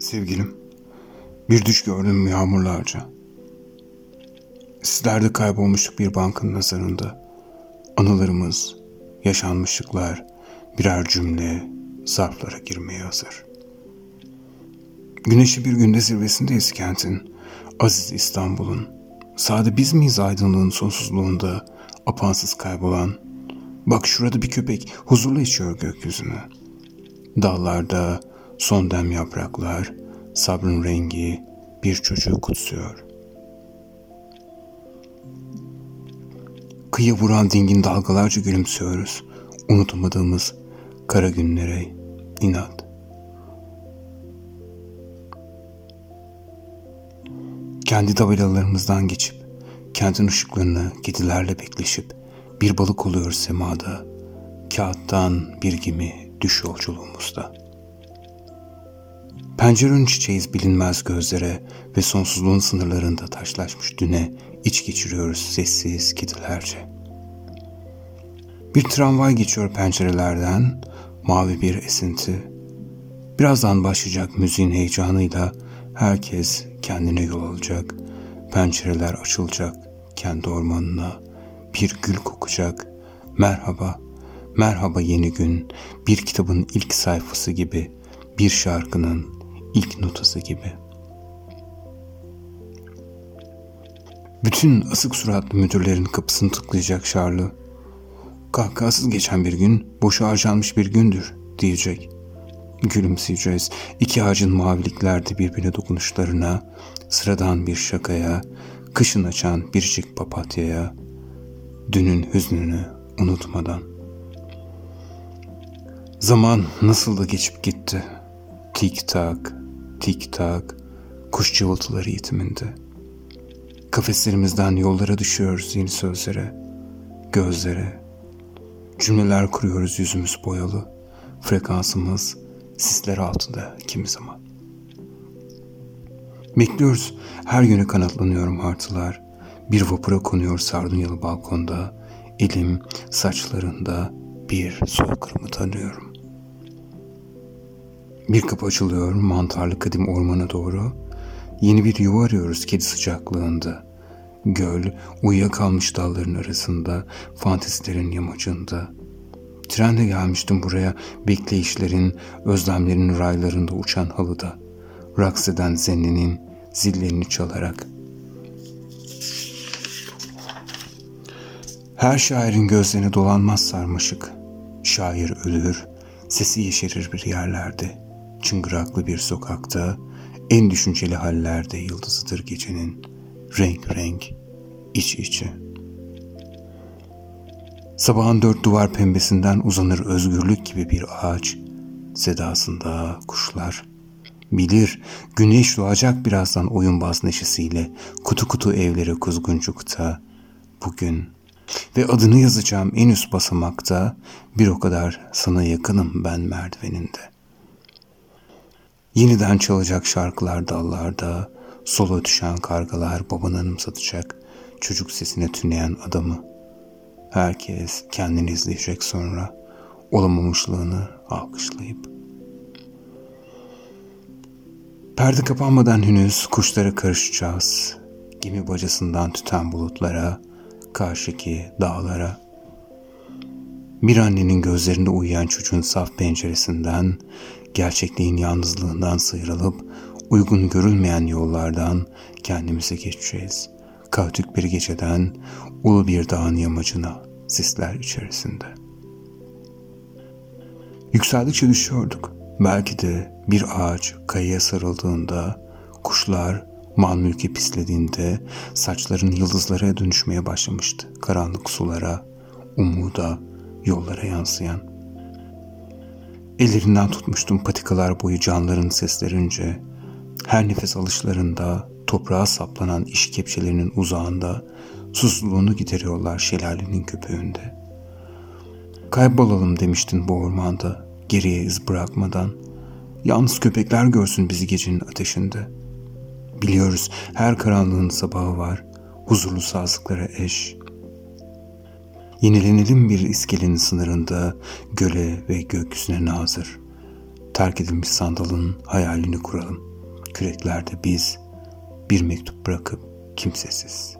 Sevgilim, bir düş gördüm yağmurlarca. Sizlerde kaybolmuştuk bir bankın nazarında. Anılarımız, yaşanmışlıklar birer cümle zarflara girmeye hazır. Güneşi bir günde zirvesindeyiz kentin, aziz İstanbul'un. Sade biz miyiz aydınlığın sonsuzluğunda apansız kaybolan? Bak şurada bir köpek huzurla içiyor gökyüzünü. Dallarda son dem yapraklar, sabrın rengi bir çocuğu kutsuyor. Kıyı vuran dingin dalgalarca gülümsüyoruz. Unutamadığımız kara günlere inat. Kendi tabelalarımızdan geçip, kentin ışıklarını kedilerle bekleşip, bir balık oluyor semada, kağıttan bir gemi düş yolculuğumuzda. Pencerenin çiçeğiz bilinmez gözlere ve sonsuzluğun sınırlarında taşlaşmış düne iç geçiriyoruz sessiz kedilerce. Bir tramvay geçiyor pencerelerden, mavi bir esinti. Birazdan başlayacak müziğin heyecanıyla herkes kendine yol alacak. Pencereler açılacak kendi ormanına. Bir gül kokacak. Merhaba, merhaba yeni gün. Bir kitabın ilk sayfası gibi. Bir şarkının ilk notası gibi. Bütün asık suratlı müdürlerin kapısını tıklayacak Şarlı. Kahkahasız geçen bir gün, boşu harcanmış bir gündür diyecek. Gülümseyeceğiz. İki ağacın maviliklerde birbirine dokunuşlarına, sıradan bir şakaya, kışın açan biricik papatyaya, dünün hüznünü unutmadan. Zaman nasıl da geçip gitti. Tik tak, tik tak, kuş cıvıltıları yitiminde. Kafeslerimizden yollara düşüyoruz yeni sözlere, gözlere. Cümleler kuruyoruz yüzümüz boyalı. Frekansımız sisler altında kimi zaman. Bekliyoruz. Her yöne kanatlanıyorum hartılar. Bir vapura konuyor sardunyalı balkonda. Elim saçlarında bir soykırımı tanıyorum. Bir kapı açılıyor mantarlı kadim ormana doğru. Yeni bir yuva arıyoruz kedi sıcaklığında. Göl, uyuyakalmış dalların arasında, fantezilerin yamacında. Trenle gelmiştim buraya, bekleyişlerin, özlemlerin raylarında uçan halıda. Raks eden zenninin zillerini çalarak. Her şairin gözlerine dolanmaz sarmaşık. Şair ölür, sesi yeşerir bir yerlerde. Çıngıraklı bir sokakta, en düşünceli hallerde yıldızıdır gecenin. Renk renk, iç içe. Sabahın dört duvar pembesinden uzanır özgürlük gibi bir ağaç. Sedasında kuşlar. Bilir güneş doğacak birazdan oyunbaz neşesiyle kutu kutu evleri kuzguncukta. Bugün ve adını yazacağım en üst basamakta bir o kadar sana yakınım ben merdiveninde. Yeniden çalacak şarkılar dallarda, sola düşen kargalar babanı anımsatacak, çocuk sesine tüneyen adamı. Herkes kendini izleyecek sonra, olamamışlığını alkışlayıp. Perde kapanmadan henüz kuşlara karışacağız. Gemi bacasından tüten bulutlara, karşıki dağlara. Bir annenin gözlerinde uyuyan çocuğun saf penceresinden, gerçekliğin yalnızlığından sıyrılıp uygun görülmeyen yollardan kendimize geçeceğiz. Kaotik bir geceden ulu bir dağın yamacına sisler içerisinde. Yükseldikçe düşüyorduk. Belki de bir ağaç kayaya sarıldığında, kuşlar mal mülki pislediğinde saçların yıldızlara dönüşmeye başlamıştı. Karanlık sulara, umuda, yollara yansıyan. Ellerinden tutmuştum patikalar boyu canların seslerince, her nefes alışlarında toprağa saplanan iş kepçelerinin uzağında susuzluğunu gideriyorlar şelalenin köpüğünde. Kaybolalım demiştin bu ormanda, geriye iz bırakmadan. Yalnız köpekler görsün bizi gecenin ateşinde. Biliyoruz her karanlığın sabahı var, huzurlu sazlıklara eş. Yenilenelim bir iskelenin sınırında, göle ve gökyüzüne nazır. Terk edilmiş sandalın hayalini kuralım.'' küreklerde biz bir mektup bırakıp kimsesiz.''